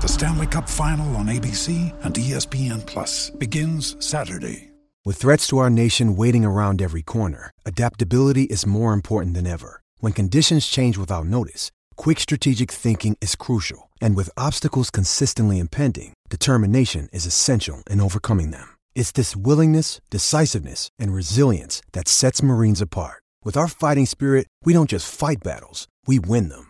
The Stanley Cup Final on ABC and ESPN Plus begins Saturday. With threats to our nation waiting around every corner, adaptability is more important than ever. When conditions change without notice, quick strategic thinking is crucial. And with obstacles consistently impending, determination is essential in overcoming them. It's this willingness, decisiveness, and resilience that sets Marines apart. With our fighting spirit, we don't just fight battles, we win them.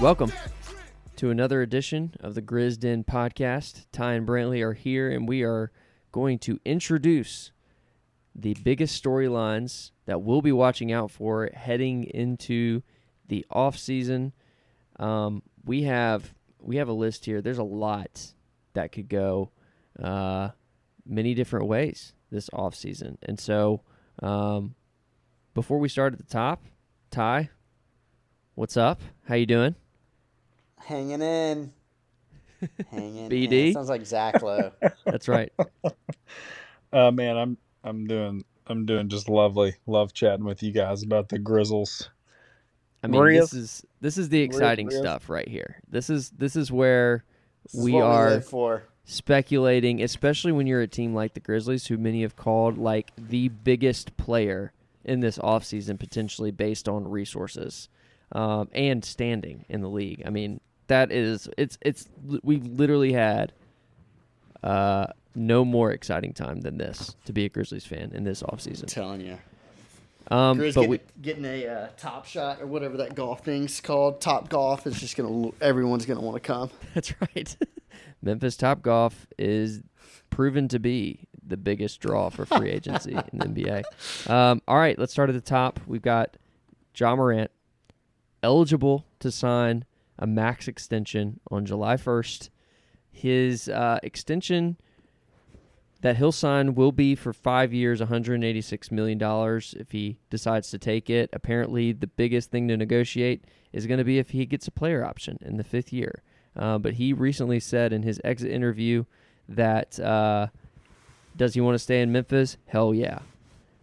Welcome to another edition of the Grizz Den podcast. Ty and Brantley are here, and we are going to introduce the biggest storylines that we'll be watching out for heading into the off season. Um, we have we have a list here. There's a lot that could go uh, many different ways this off season, and so um, before we start at the top, Ty, what's up? How you doing? Hanging in. Hanging BD? in. Sounds like Zach Lowe. That's right. Uh man, I'm I'm doing I'm doing just lovely. Love chatting with you guys about the Grizzlies. I mean, Maria's- this is this is the exciting Maria's- stuff right here. This is this is where This we what are live for. speculating, especially when you're a team like the Grizzlies, who many have called like the biggest player in this offseason, potentially based on resources um, and standing in the league. I mean, that is it's it's we've literally had uh, no more exciting time than this to be a Grizzlies fan in this offseason. I'm telling you. Um, Grizz but getting, we, getting a uh, top shot or whatever that golf thing's called. Top golf is just gonna. Everyone's gonna want to come. That's right. Memphis Top Golf is proven to be the biggest draw for free agency in the NBA. Um, all right, let's start at the top. We've got Ja Morant eligible to sign a max extension on July 1st. His uh, extension that he'll sign will be for five years, $186 million if he decides to take it. Apparently, the biggest thing to negotiate is going to be if he gets a player option in the fifth year. Uh, but he recently said in his exit interview that uh, does he want to stay in Memphis? Hell yeah.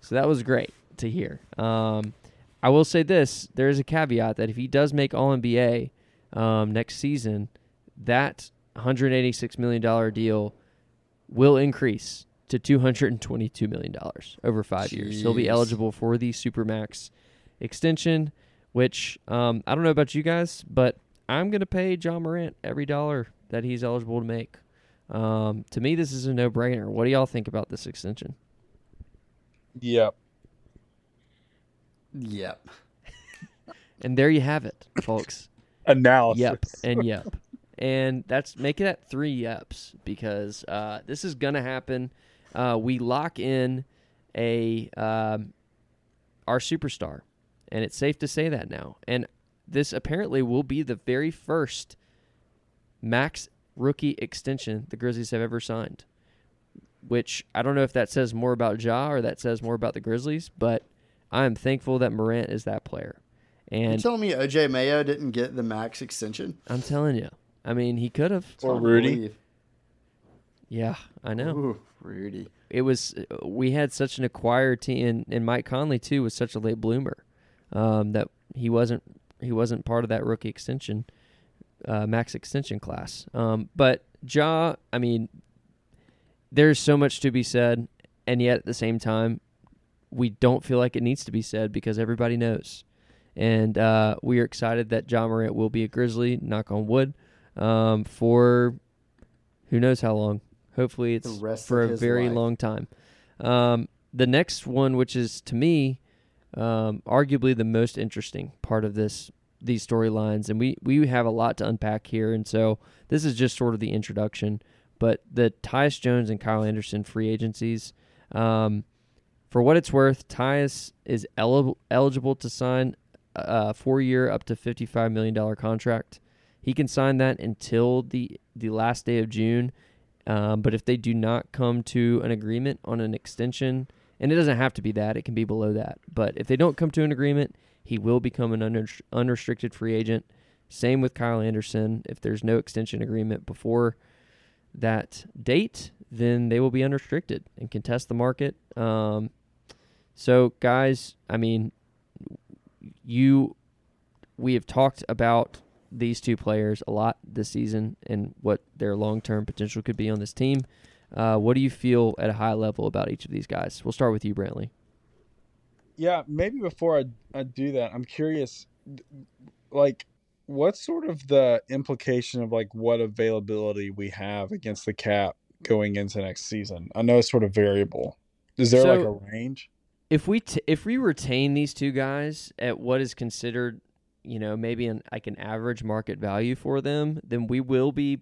So that was great to hear. Um, I will say this: there is a caveat that if he does make All NBA um, next season, that 186 million dollar deal will increase to 222 million dollars over five years. He'll be eligible for the supermax extension, which um, I don't know about you guys, but I'm gonna pay Ja Morant every dollar that he's eligible to make. Um, to me, this is a no-brainer. What do y'all think about this extension? Yep. Yep. And there you have it, folks. Analysis. Yep and yep. And that's make it at three yeps because uh, this is gonna happen. Uh, we lock in a um, our superstar, and it's safe to say that now. And this apparently will be the very first max rookie extension the Grizzlies have ever signed. Which I don't know if that says more about Ja or that says more about the Grizzlies, but I am thankful that Morant is that player. You And telling me OJ Mayo didn't get the max extension? I'm telling you. I mean, he could have. Or Rudy. Yeah, I know. Ooh, Rudy. It was we had such an acquired team, and, and Mike Conley too was such a late bloomer um, that he wasn't he wasn't part of that rookie extension uh, max extension class. Um, but Ja, I mean, there's so much to be said, and yet at the same time, we don't feel like it needs to be said because everybody knows. And uh, we are excited that Ja Morant will be a Grizzly, knock on wood, um, for who knows how long. Hopefully, it's for a very life. long time. Um, the next one, which is to me, um, arguably the most interesting part of this these storylines, and we we have a lot to unpack here, and so this is just sort of the introduction. But the Tyus Jones and Kyle Anderson free agencies, um, for what it's worth, Tyus is eli- eligible to sign a four year, up to fifty five million dollar contract. He can sign that until the the last day of June. Um, but if they do not come to an agreement on an extension, and it doesn't have to be that, it can be below that. But if they don't come to an agreement, he will become an unre- unrestricted free agent. Same with Kyle Anderson. If there's no extension agreement before that date, then they will be unrestricted and contest the market. Um, so, guys, I mean, you, we have talked about these two players a lot this season and what their long term potential could be on this team. Uh, what do you feel at a high level about each of these guys? We'll start with you, Brantley. Yeah, maybe before I, I do that, I'm curious, like, what's sort of the implication of like what availability we have against the cap going into next season? I know it's sort of variable. Is there like a range? If we t- if we retain these two guys at what is considered, you know, maybe an like an average market value for them, then we will be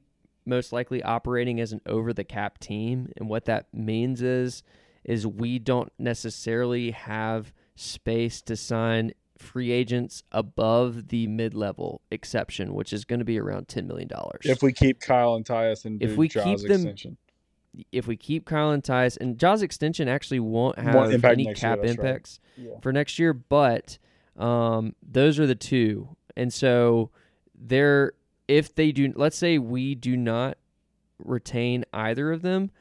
most likely operating as an over the cap team. And what that means is is we don't necessarily have space to sign free agents above the mid level exception, which is going to be around ten million dollars. If we keep Kyle and Tyus and If we Ja's keep them- extension, if we keep Kyle and Tyus and Ja's extension actually won't have any next year, cap right. impacts Yeah. for next year, but um, those are the two. And so they're if they do let's say we do not retain either of them,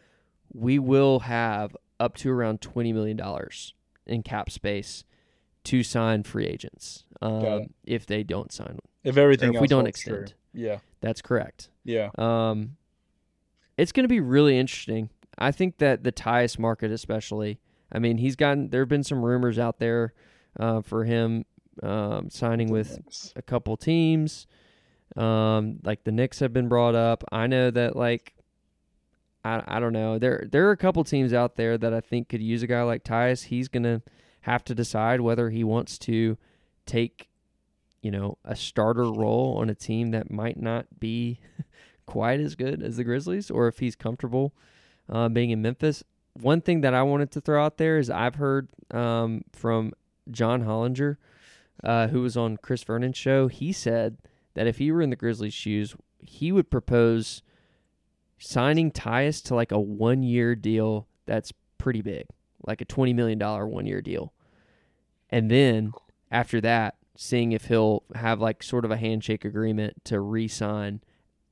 we will have up to around twenty million dollars in cap space to sign free agents. Um, if they don't sign. if everything if we don't holds true. extend. yeah, That's correct. yeah, Um, it's going to be really interesting. I think that the Tyus market, especially, I mean, he's gotten there have been some rumors out there uh, for him um, signing with a couple teams. Um, like the Knicks have been brought up. I know that like I I don't know. There there are a couple teams out there that I think could use a guy like Tyus. He's gonna have to decide whether he wants to take, you know, a starter role on a team that might not be quite as good as the Grizzlies, or if he's comfortable uh, being in Memphis. One thing that I wanted to throw out there is I've heard um, from John Hollinger, uh, who was on Chris Vernon's show. He said that if he were in the Grizzlies' shoes, he would propose signing Tyus to like a one-year deal that's pretty big, like a twenty million dollar one-year deal, and then after that, seeing if he'll have like sort of a handshake agreement to re-sign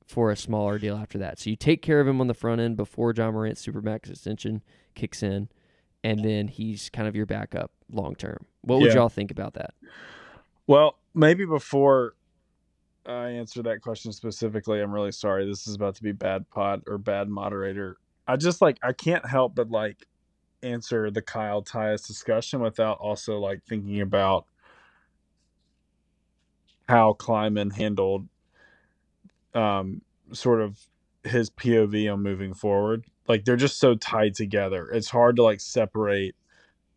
for a smaller deal after that. So you take care of him on the front end before Ja Morant's supermax extension kicks in, and then he's kind of your backup long term. What would Yeah. y'all think about that? Well, maybe before I answer that question specifically, I'm really sorry. This is about to be bad pod or bad moderator. I just like I can't help but like answer the Kyle Tyus discussion without also like thinking about how Kleiman handled um sort of his POV on moving forward. Like they're just so tied together. It's hard to like separate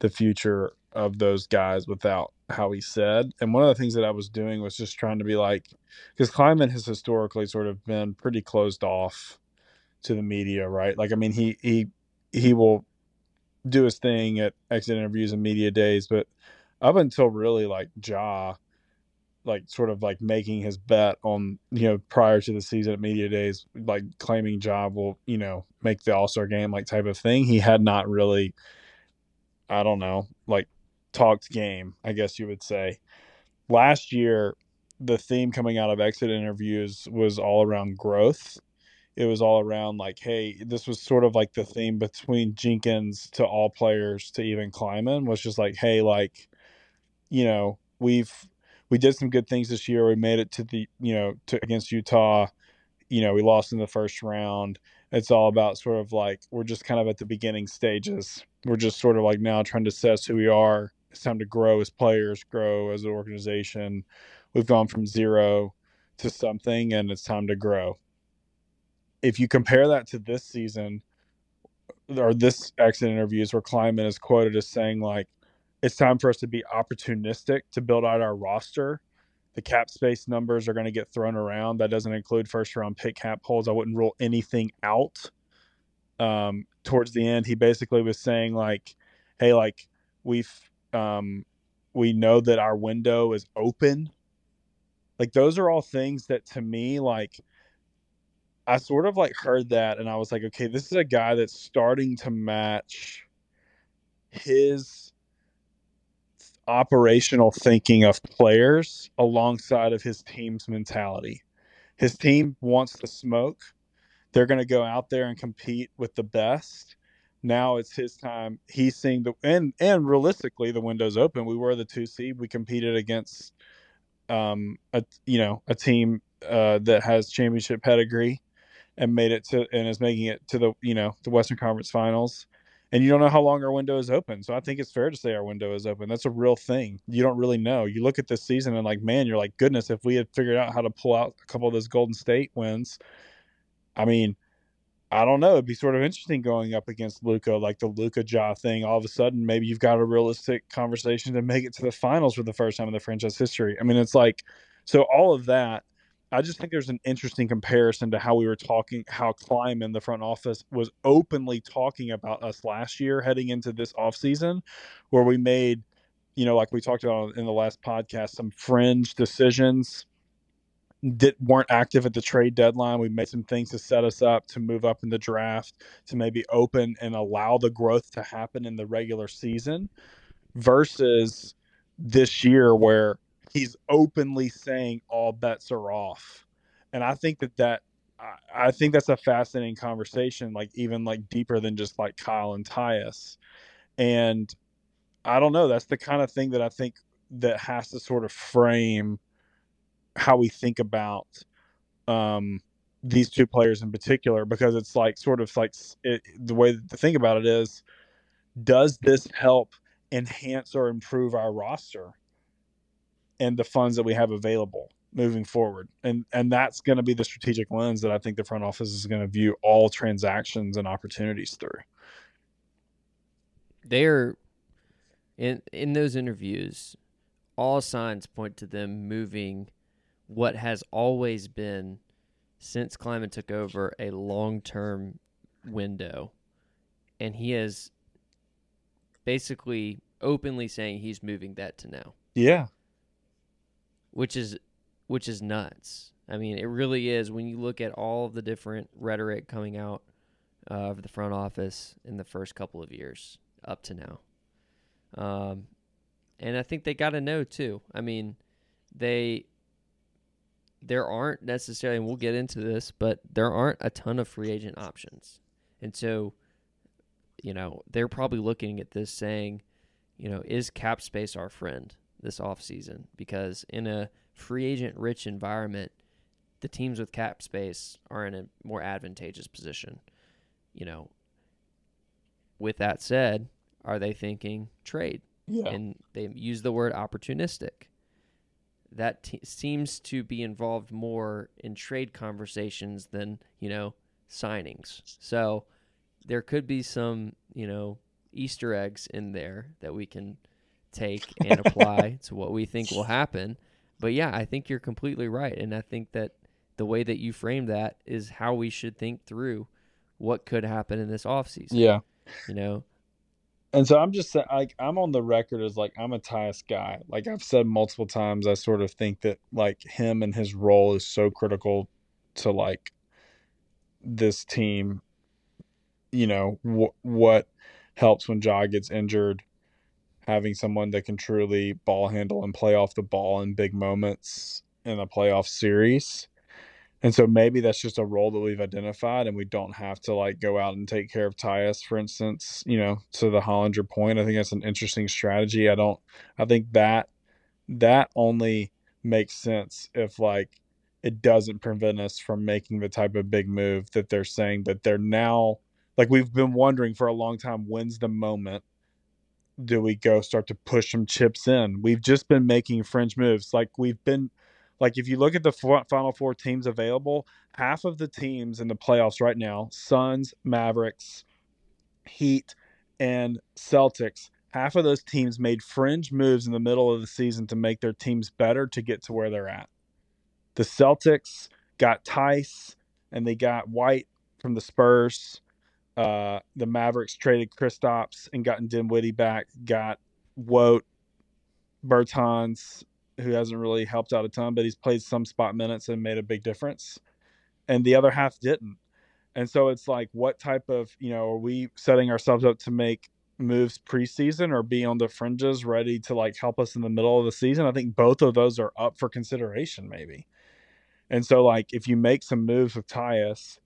the future of those guys without how he said. And one of the things that I was doing was just trying to be like, because Kleiman has historically sort of been pretty closed off to the media, right? Like, I mean, he he he will do his thing at exit interviews and media days, but up until really like Ja, like sort of like making his bet on you know prior to the season at media days, like claiming job will you know make the All Star game like type of thing, he had not really, I don't know, like talked game, I guess you would say. Last year, the theme coming out of exit interviews was all around growth. it was all around like, hey, this was sort of like the theme between Jenkins to all players to even Kleiman was just like, hey, like, you know, we've we did some good things this year. We made it to the you know to against Utah. You know, we lost in the first round. It's all about sort of like we're just kind of at the beginning stages. We're just sort of like now trying to assess who we are. It's time to grow as players, grow as an organization. We've gone from zero to something, and it's time to grow if you compare that to this season or this exit interviews where Kleiman is quoted as saying like it's time for us to be opportunistic to build out our roster. The cap space numbers are going to get thrown around. That doesn't include first round pick cap holds. I wouldn't rule anything out. Um, towards the end, he basically was saying like, "Hey, like we've um, we know that our window is open." Like those are all things that to me like I sort of like heard that and I was like, okay, this is a guy that's starting to match his operational thinking of players alongside of his team's mentality. His team wants to smoke. They're going to go out there and compete with the best. Now it's his time. He's seeing the and and realistically, the window's open. We were the two seed. We competed against um a you know a team uh, that has championship pedigree and made it to and is making it to the you know the Western Conference Finals. And you don't know how long our window is open. So I think it's fair to say our window is open. That's a real thing. You don't really know. You look at this season and like, man, you're like, goodness, if we had figured out how to pull out a couple of those Golden State wins, I mean, I don't know. It'd be sort of interesting going up against Luka, like the Luka Ja thing. All of a sudden, maybe you've got a realistic conversation to make it to the finals for the first time in the franchise history. I mean, it's like so all of that I just think there's an interesting comparison to how we were talking, how Kleiman, the front office, was openly talking about us last year heading into this offseason, where we made, you know, like we talked about in the last podcast, some fringe decisions that weren't active at the trade deadline. We made some things to set us up to move up in the draft, to maybe open and allow the growth to happen in the regular season versus this year where he's openly saying all bets are off. And i think that that I, I think that's a fascinating conversation like even like deeper than just like kyle and tyus. And i don't know that's the kind of thing that i think that has to sort of frame how we think about um these two players in particular because it's like sort of like it, the way to think about it is does this help enhance or improve our roster and the funds that we have available moving forward. And and that's going to be the strategic lens that i think the front office is going to view all transactions and opportunities through. They're in in those interviews all signs point to them moving what has always been since Kleiman took over a long-term window. And he is basically openly saying he's moving that to now. Yeah which is which is nuts. I mean, it really is when you look at all of the different rhetoric coming out uh, of the front office in the first couple of years up to now. Um, and I think they got to know too. I mean, they there aren't necessarily, and we'll get into this, but there aren't a ton of free agent options, and so you know they're probably looking at this saying, you know, is cap space our friend? This offseason because in a free agent rich environment, the teams with cap space are in a more advantageous position. You know, with that said, are they thinking trade? Yeah. And they use the word opportunistic. That t- seems to be involved more in trade conversations than, you know, signings. So there could be some, you know, Easter eggs in there that we can take and apply to what we think will happen. But yeah, I think you're completely right. And I think that the way that you frame that is how we should think through what could happen in this offseason. Yeah. You know? And so I'm just like I'm on the record as like I'm a Tyus guy. Like I've said multiple times, I sort of think that like him and his role is so critical to like this team. You know wh- what helps when Ja gets injured having someone that can truly ball handle and play off the ball in big moments in a playoff series. And so maybe that's just a role that we've identified and we don't have to like go out and take care of Tyus, for instance, you know, to the Hollinger point. I think that's an interesting strategy. I don't I think that that only makes sense if like it doesn't prevent us from making the type of big move that they're saying that they're now like we've been wondering for a long time when's the moment do we go start to push some chips in? We've just been making fringe moves. Like we've been like if you look at the final four teams available half of the teams in the playoffs right now suns mavericks heat and celtics half of those teams made fringe moves in the middle of the season to make their teams better to get to where they're at. The celtics got Theis and they got white from the spurs uh, the Mavericks traded Kristaps and gotten Dinwiddie back, got Wout, Bertans, who hasn't really helped out a ton, but he's played some spot minutes and made a big difference. And the other half didn't. And so it's like, what type of, you know, are we setting ourselves up to make moves preseason or be on the fringes ready to like help us in the middle of the season? I think both of those are up for consideration, maybe. And so, like, if you make some moves with Tyus,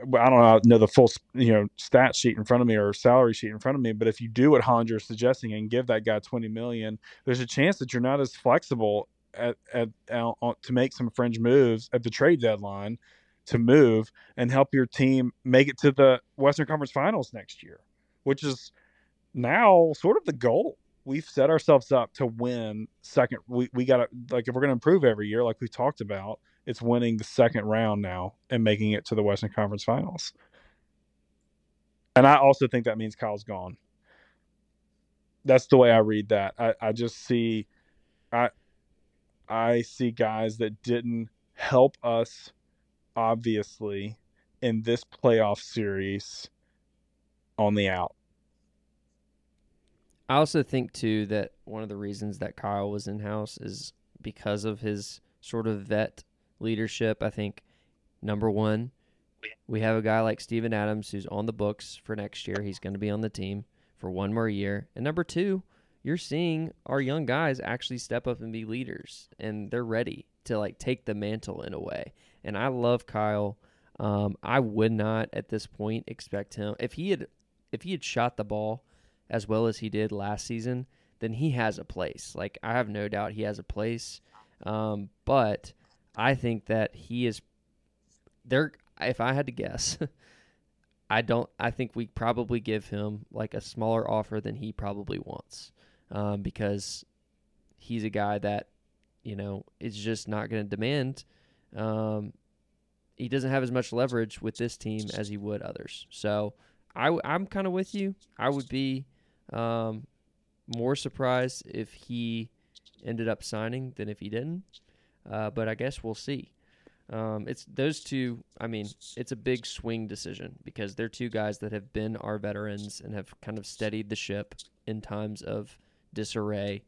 I don't know the full you know stat sheet in front of me or salary sheet in front of me, but if you do what Hollinger is suggesting and give that guy twenty million, there's a chance that you're not as flexible at, at, at to make some fringe moves at the trade deadline to move and help your team make it to the Western Conference Finals next year, which is now sort of the goal. We've set ourselves up to win second. We we got to like if we're going to improve every year, like we talked about it's winning the second round now and making it to the Western Conference Finals. And I also think that means Kyle's gone. That's the way I read that. I, I just see I I see guys that didn't help us obviously in this playoff series on the out. I also think too that one of the reasons that Kyle was in house is because of his sort of vet leadership. I think number one, we have a guy like Steven Adams who's on the books for next year. He's going to be on the team for one more year. And number two, you're seeing our young guys actually step up and be leaders, and they're ready to like take the mantle in a way. And I love Kyle. Um, I would not at this point expect him if he had if he had shot the ball as well as he did last season, then he has a place. Like I have no doubt he has a place. Um, but I think that he is there. If I had to guess, I don't. I think we probably give him like a smaller offer than he probably wants, um, because he's a guy that you know is just not going to demand. Um, he doesn't have as much leverage with this team as he would others. So I, I'm kind of with you. I would be um, more surprised if he ended up signing than if he didn't. Uh, but I guess we'll see. Um, it's those two. I mean, it's a big swing decision because they're two guys that have been our veterans and have kind of steadied the ship in times of disarray.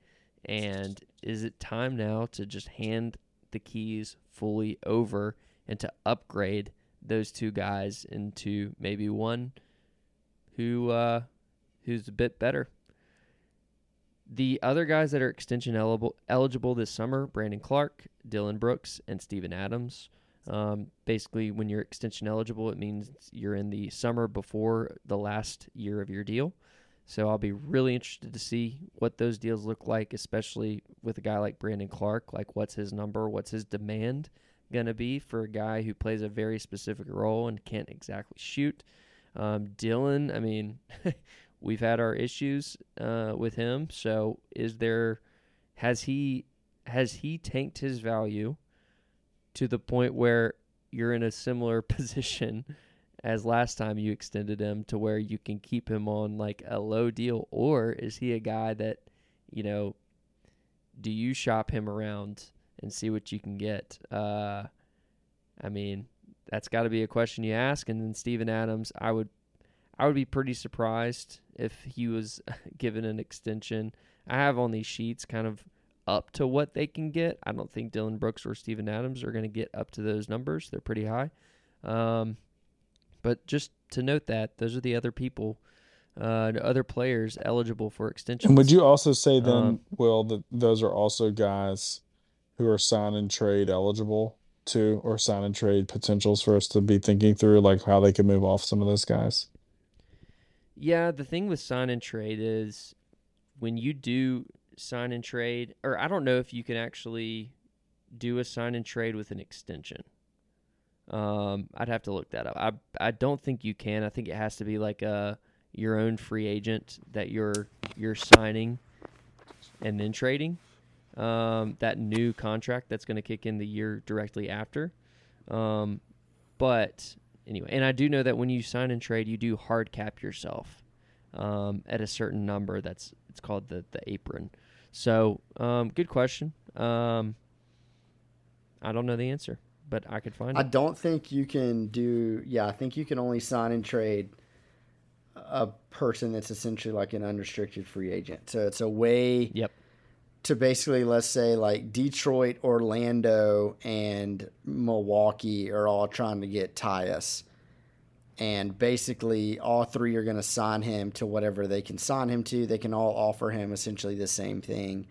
And is it time now to just hand the keys fully over and to upgrade those two guys into maybe one who uh, who's a bit better? The other guys that are extension eligible, this summer Brandon Clarke, Dillon Brooks, and Steven Adams. Um, basically, when you're extension eligible, it means you're in the summer before the last year of your deal. So I'll be really interested to see what those deals look like, especially with a guy like Brandon Clarke. Like, what's his number? What's his demand going to be for a guy who plays a very specific role and can't exactly shoot? Um, Dillon, I mean, we've had our issues uh, with him. So is there has he has he tanked his value to the point where you're in a similar position as last time you extended him to where you can keep him on like a low deal? Or is he a guy that you know do you shop him around and see what you can get? Uh i mean that's got to be a question you ask. And then Steven Adams I would I would be pretty surprised if he was given an extension. I have on these sheets kind of up to what they can get. I don't think Dillon Brooks or Steven Adams are going to get up to those numbers. They're pretty high. Um, but just to note that those are the other people, uh, other players eligible for extension. And would you also say then, um, Will, that those are also guys who are sign and trade eligible too, or sign and trade potentials for us to be thinking through, like how they could move off some of those guys? Yeah, the thing with sign and trade is when you do sign and trade, or I don't know if you can actually do a sign and trade with an extension. Um, I'd have to look that up. I I don't think you can. I think it has to be like a your own free agent that you're you're signing and then trading. Um, that new contract that's going to kick in the year directly after. Um, but anyway, and I do know that when you sign and trade, you do hard cap yourself um, at a certain number. That's it's called the the apron. So, um, good question. Um, I don't know the answer, but I could find I it. don't think you can do. Yeah, I think you can only sign and trade a person that's essentially like an unrestricted free agent. So it's a way Yep. To basically, let's say, like Detroit, Orlando, and Milwaukee are all trying to get Tyus. And basically, all three are going to sign him to whatever they can sign him to. They can all offer him essentially the same thing.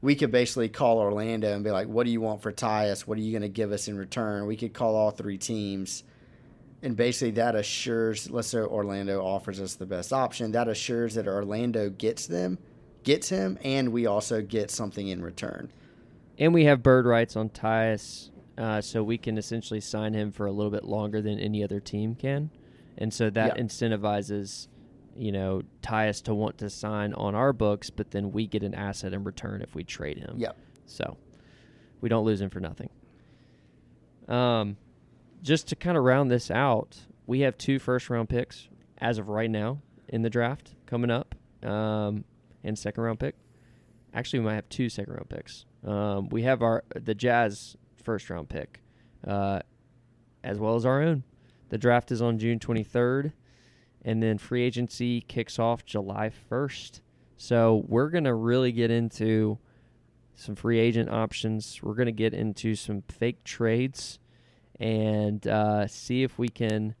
We could basically call Orlando and be like, What do you want for Tyus? What are you going to give us in return? We could call all three teams. And basically, that assures, let's say Orlando offers us the best option. That assures that Orlando gets them, gets him, and we also get something in return. And we have bird rights on Tyus, uh, so we can essentially sign him for a little bit longer than any other team can. And so that Yeah. incentivizes, you know, Tyus to want to sign on our books, but then we get an asset in return if we trade him. Yep. So we don't lose him for nothing. Um, just to kind of round this out, we have two first round picks as of right now in the draft coming up, um, and second round pick. Actually, we might have two second round picks. Um, we have our the Jazz first round pick, uh, as well as our own. The draft is on June 23rd, and then free agency kicks off July 1st. So we're gonna really get into some free agent options. We're gonna get into some fake trades, and uh, see if we can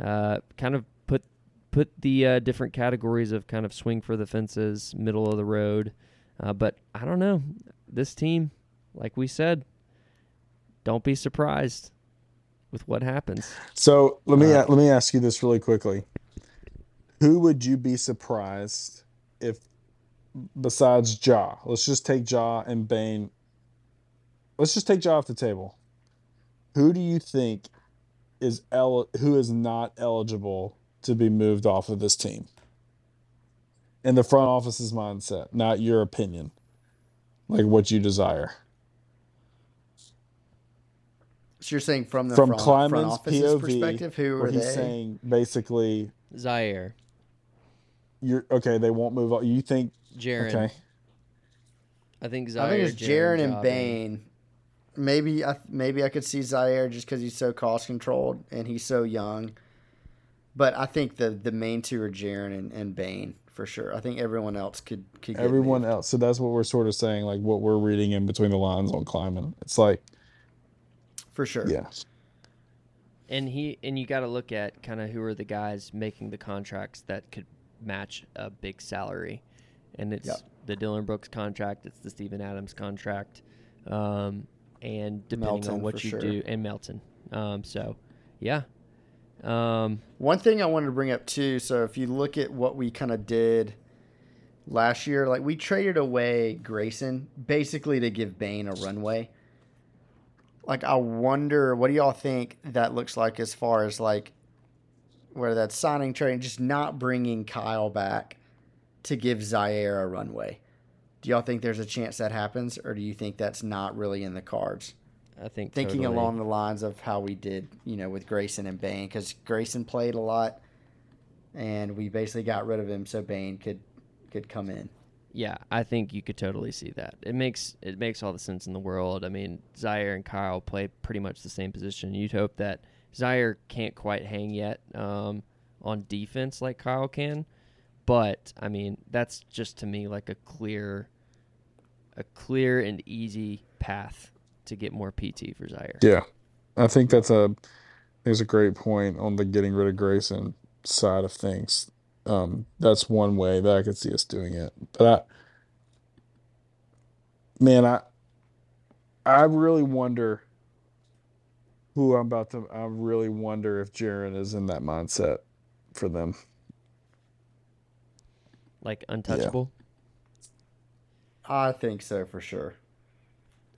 uh, kind of put the uh, different categories of kind of swing for the fences, middle of the road. Uh, but I don't know. This team, like we said, don't be surprised with what happens. So let me Uh, let me ask you this really quickly. Who would you be surprised if, besides Ja, let's just take Ja and Bane. Let's just take Jaw off the table. Who do you think is el- who is not eligible to be moved off of this team? In the front office's mindset, not your opinion, like what you desire. So you're saying from the From front, front office's POV, perspective, who where are he's they? saying basically Ziaire, you're okay. They won't move on. You think Jaren. okay? I think Ziaire, I think it's Jaren, Jaron and Bane. Maybe I maybe I could see Ziaire just because he's so cost controlled and he's so young. But I think the the main two are Jaren and, and Bane for sure. I think everyone else could could get Everyone moved. else. So that's what we're sort of saying, like what we're reading in between the lines on Kleiman. It's like, for sure. yeah, And he and you got to look at kind of who are the guys making the contracts that could match a big salary, and it's Yep. the Dillon Brooks contract, it's the Steven Adams contract, um, and depending Melton, on what you sure. do, and Melton. Um, so, yeah. Um, One thing I wanted to bring up too. So if you look at what we kind of did last year, like we traded away Grayson basically to give Bane a runway. Like I wonder, what do y'all think that looks like as far as like where that's signing trade, just not bringing Kyle back to give Ziaire a runway. Do y'all think there's a chance that happens, or do you think that's not really in the cards? I think thinking totally. along the lines of how we did, you know, with Grayson and Bane, because Grayson played a lot, and we basically got rid of him so Bane could could come in. Yeah, I think you could totally see that. It makes it makes all the sense in the world. I mean, Ziaire and Kyle play pretty much the same position. You'd hope that Ziaire can't quite hang yet um, on defense like Kyle can, but I mean, that's just to me like a clear, a clear and easy path to get more PT for Ziaire. yeah. I think that's a there's a great point on the getting rid of Grayson side of things. Um, that's one way that I could see us doing it. But I, man, I, I really wonder who I'm about to. I really wonder if Jaren is in that mindset for them. Like untouchable. I think so for sure.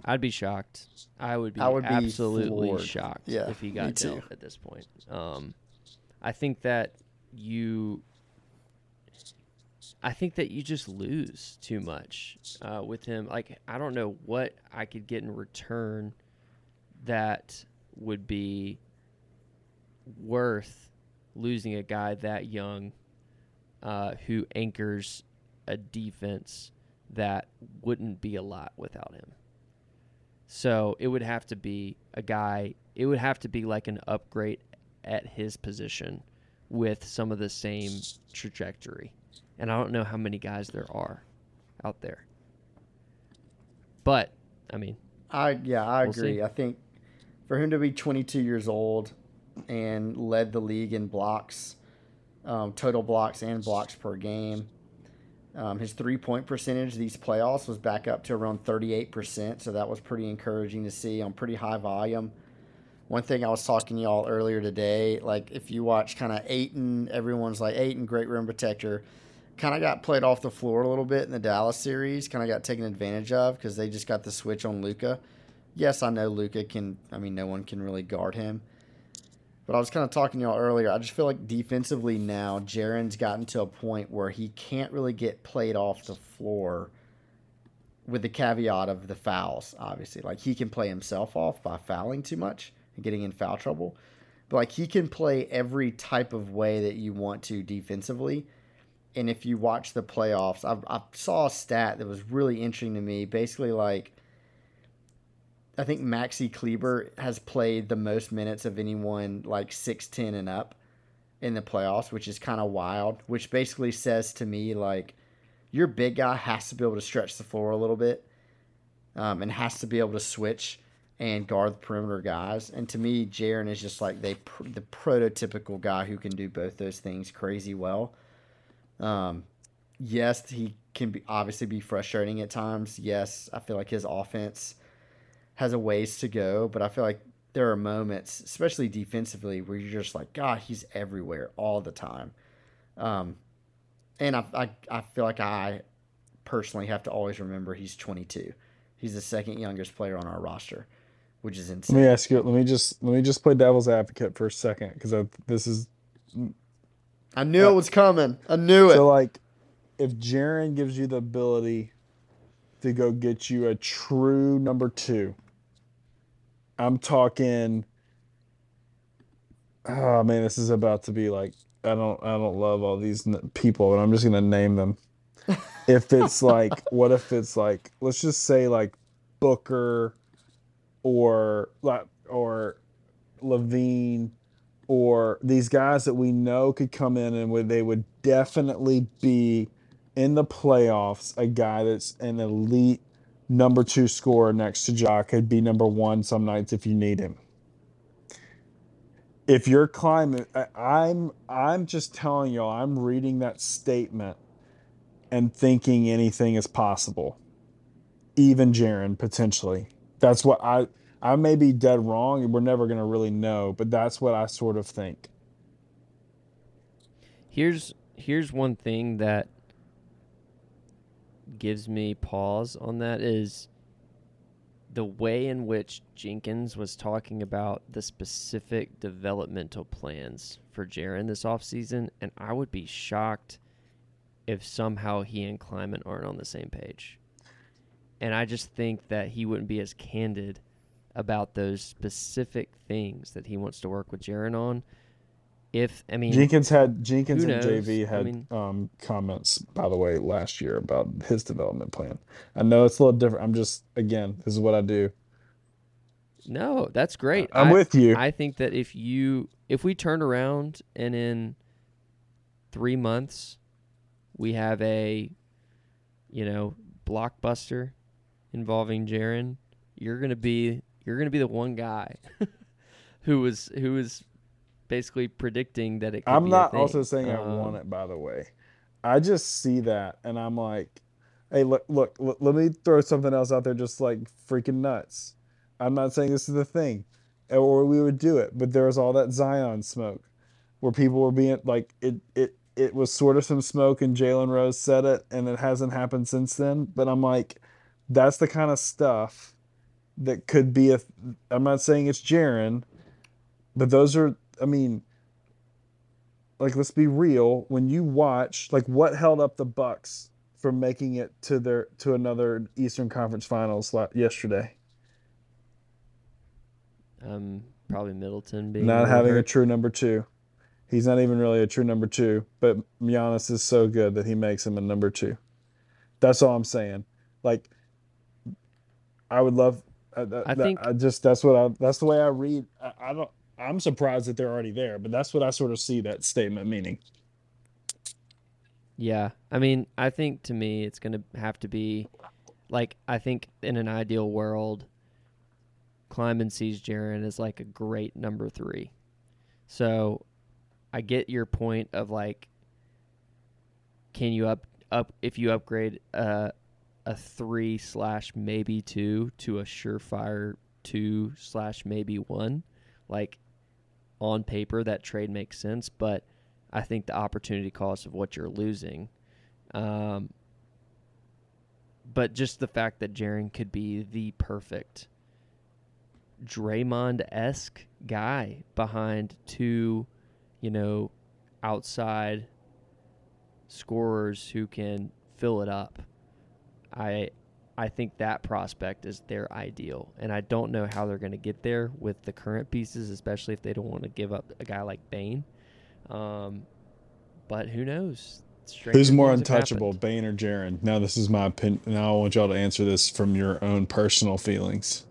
I'd be shocked. I would be, I would be absolutely floored. shocked Yeah, if he got dealt at this point. Um, I think that you, I think that you just lose too much uh, with him. Like I don't know what I could get in return that would be worth losing a guy that young uh, who anchors a defense that wouldn't be a lot without him. So it would have to be a guy, it would have to be like an upgrade at his position with some of the same trajectory. And I don't know how many guys there are out there. But, I mean, I yeah, I We'll see. agree. I think for him to be 22 years old and led the league in blocks, um, total blocks and blocks per game. Um, his three point percentage these playoffs was back up to around 38%, so that was pretty encouraging to see on pretty high volume. One thing I was talking to y'all earlier today, like if you watch kind of Ayton, everyone's like Ayton, great rim protector, kind of got played off the floor a little bit in the Dallas series, kind of got taken advantage of because they just got the switch on Luka. Yes, I know Luka can. I mean, no one can really guard him. But I was kind of talking to y'all earlier. I just feel like defensively now, Jaren's gotten to a point where he can't really get played off the floor with the caveat of the fouls, obviously. Like he can play himself off by fouling too much and getting in foul trouble. But like he can play every type of way that you want to defensively. And if you watch the playoffs, I, I saw a stat that was really interesting to me. Basically, like I think Maxi Kleber has played the most minutes of anyone like 6'10 and up in the playoffs, which is kind of wild, which basically says to me, like, your big guy has to be able to stretch the floor a little bit um, and has to be able to switch and guard the perimeter guys. And to me, Jaren is just like they pr- the prototypical guy who can do both those things crazy well. Um, yes, he can be obviously be frustrating at times. Yes, I feel like his offense has a ways to go, but I feel like there are moments, especially defensively, where you're just like, God, he's everywhere all the time. Um, and I, I, I feel like I personally have to always remember he's 22. He's the second youngest player on our roster, which is insane. Let me ask you. Let me just let me just play devil's advocate for a second because this is I knew it was coming. I knew it. so like if Jaren gives you the ability to go get you a true number two. I'm talking. Oh man, this is about to be like I don't I don't love all these n- people, but I'm just gonna name them. if it's like, what if it's like, let's just say like Booker, or or LaVine, or these guys that we know could come in and would they would definitely be in the playoffs. A guy that's an elite number two scorer next to Ja could be number one some nights if you need him. If you're climbing, I'm I'm just telling y'all, I'm reading that statement and thinking anything is possible. Even Jaren potentially. That's what I I may be dead wrong and we're never gonna really know, but that's what I sort of think. Here's here's one thing that gives me pause on that is the way in which Jenkins was talking about the specific developmental plans for Jaren this offseason, and I would be shocked if somehow he and Kleiman aren't on the same page. And I just think that he wouldn't be as candid about those specific things that he wants to work with Jaren on. If I mean Jenkins had Jenkins and? JV I had mean- um, comments, by the way, last year about his development plan. I know it's a little different. I'm just again, this is what I do. No, that's great. I'm I- with you. I think that if you if we turn around and in three months we have a you know blockbuster involving Jaren, you're gonna be you're gonna be the one guy who was who was basically predicting that it. Could I'm not also saying I Um, want it, by the way. I just see that and I'm like, hey, look, look, look, let me throw something else out there just like freaking nuts. I'm not saying this is the thing. or we would do it. But there was all that Zion smoke, where people were being like it. It it was sort of some smoke, and Jalen Rose said it, and it hasn't happened since then. But I'm like, that's the kind of stuff that could be a. I'm not saying it's Jaren, but those are. I mean, like let's be real. When you watch, like, what held up the Bucks from making it to their to another Eastern Conference Finals yesterday? Um, probably Middleton being not having a true number two. He's not even really a true number two, but Giannis is so good that he makes him a number two. That's all I'm saying. Like, I would love. I, I think- I just that's what I that's the way I read. I, I don't. I'm surprised that they're already there, but that's what I sort of see that statement meaning. Yeah, I mean, I think to me it's gonna have to be, like, I think in an ideal world, Kleiman sees Jaren as like a great number three. So, I get your point of like, can you up up if you upgrade a a three slash maybe two to a surefire two slash maybe one, like on paper that trade makes sense, but I think the opportunity cost of what you're losing. Um, but just the fact that Jaren could be the perfect Draymond esque guy behind two, you know, outside scorers who can fill it up. I I think that prospect is their ideal. And I don't know how they're going to get there with the current pieces, especially if they don't want to give up a guy like Bane. Um, but who knows? Stranger Who's more untouchable, Bane or Jaren? Now this is my opinion. Now I want y'all to answer this from your own personal feelings.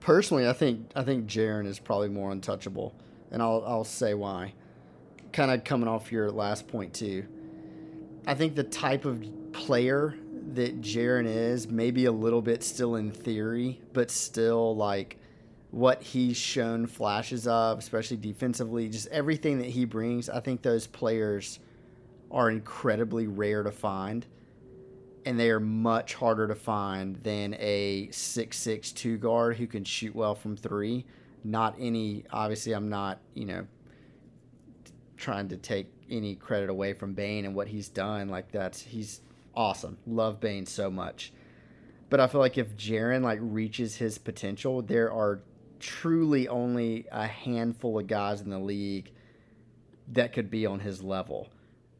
Personally, I think I think Jaren is probably more untouchable, and I'll I'll say why. Kind of coming off your last point too. I think the type of player that Jaren is, maybe a little bit still in theory, but still like what he's shown flashes of, especially defensively, just everything that he brings. I think those players are incredibly rare to find and they are much harder to find than a six-six two guard who can shoot well from three. Not any, obviously, I'm not, you know, trying to take any credit away from Bane and what he's done. Like that's he's awesome. Love Bane so much. But I feel like if Jaren like reaches his potential, there are truly only a handful of guys in the league that could be on his level.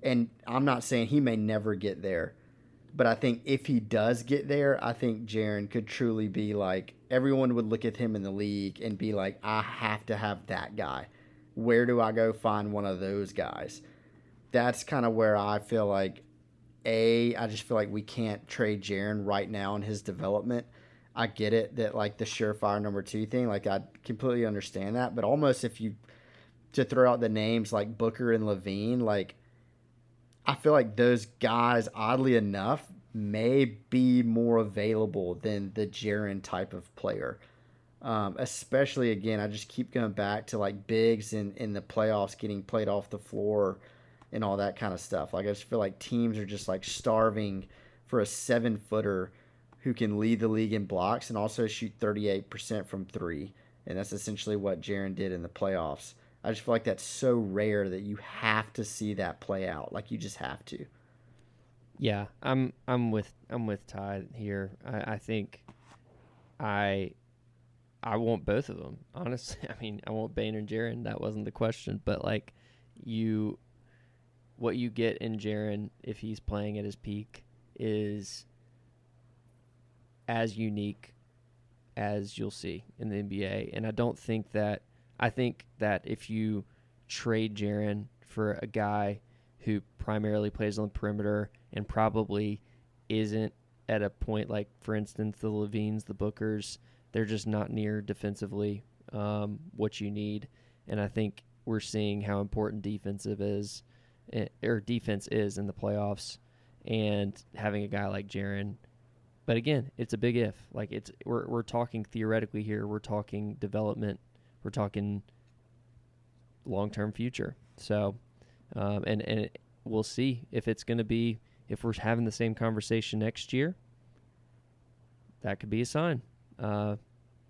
And I'm not saying he may never get there, but I think if he does get there, I think Jaren could truly be like everyone would look at him in the league and be like, I have to have that guy. Where do I go find one of those guys? That's kind of where I feel like a I just feel like we can't trade Jaren right now in his development. I get it that like the surefire number two thing, like I completely understand that, but almost if you to throw out the names like Booker and LaVine, like I feel like those guys, oddly enough, may be more available than the Jaren type of player. Um, especially again, I just keep going back to like bigs in, in the playoffs getting played off the floor and all that kind of stuff. Like I just feel like teams are just like starving for a seven footer who can lead the league in blocks and also shoot 38% from three. And that's essentially what Jaren did in the playoffs. I just feel like that's so rare that you have to see that play out. Like you just have to. Yeah, I'm I'm with I'm with Ty here. I, I think I I want both of them. Honestly, I mean, I want Bane and Jaren. That wasn't the question, but like you, what you get in Jaren if he's playing at his peak is as unique as you'll see in the NBA. And I don't think that I think that if you trade Jaren for a guy who primarily plays on the perimeter and probably isn't at a point like, for instance, the LaVines, the Bookers, they're just not near defensively um, what you need. And I think we're seeing how important defensive is, or defense is in the playoffs, and having a guy like Jaren. But again, it's a big if. Like it's we're we're talking theoretically here. We're talking development. We're talking long term future. So, um, and and it, we'll see if it's going to be if we're having the same conversation next year. That could be a sign. Uh,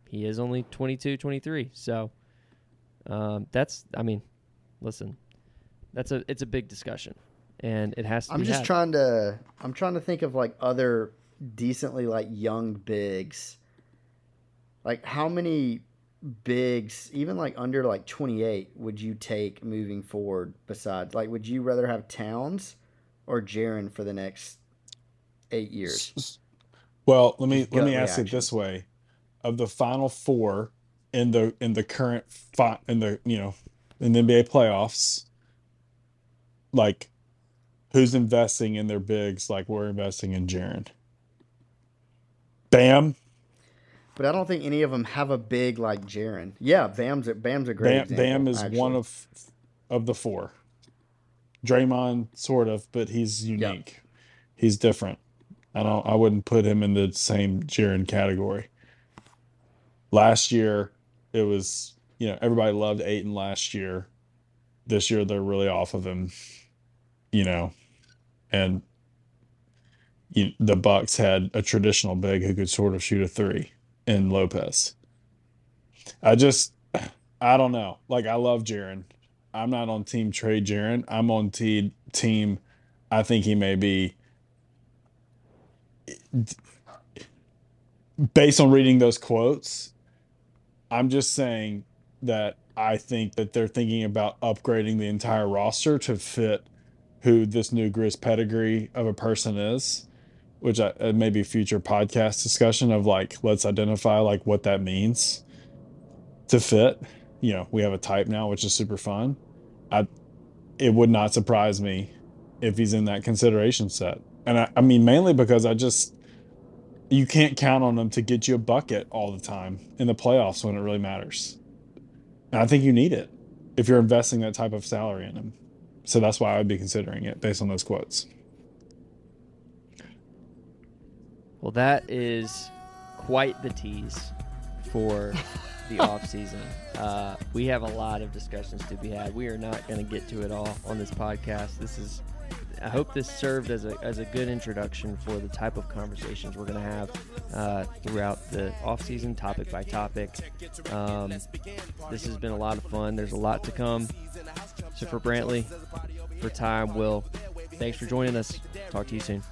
he is only 22, 23. So um, that's, I mean, listen, that's a it's a big discussion, and it has to. Be I'm be just had. trying to. I'm trying to think of like other decently like young bigs. Like how many bigs, even like under like 28, would you take moving forward? Besides, like, would you rather have Towns or Jaren for the next eight years? Well, let me Just let gut me ask it this way: of the final four in the in the current fi- in the you know in the NBA playoffs, like who's investing in their bigs like we're investing in Jaren? Bam, But I don't think any of them have a big like Jaren. Yeah, Bam's a, Bam's a great Bam, example. Bam is actually. one of of the four. Draymond, sort of, but he's unique. He's different. I don't. I wouldn't put him in the same Jaren category. Last year, it was you know everybody loved Ayton last year. This year, they're really off of him. You know, and you, the Bucks had a traditional big who could sort of shoot a three in Lopez. I just, I don't know. Like I love Jaren. I'm not on team trade Jaren. I'm on te- team. I think he may be. Based on reading those quotes, I'm just saying that I think that they're thinking about upgrading the entire roster to fit who this new Grizz pedigree of a person is, which I, uh, maybe future podcast discussion of like let's identify like what that means to fit. You know, we have a type now, which is super fun. I it would not surprise me if he's in that consideration set. And I, I mean mainly because I just you can't count on him to get you a bucket all the time in the playoffs when it really matters. And I think you need it if you're investing that type of salary in him. So that's why I would be considering it based on those quotes. Well, that is quite the tease for the off season. Uh, we have a lot of discussions to be had. We are not going to get to it all on this podcast. This is. I hope this served as a, as a good introduction for the type of conversations we're going to have uh, throughout the off season, topic by topic. Um, this has been a lot of fun. There's a lot to come. So for Brantley, for time, Will, thanks for joining us. Talk to you soon.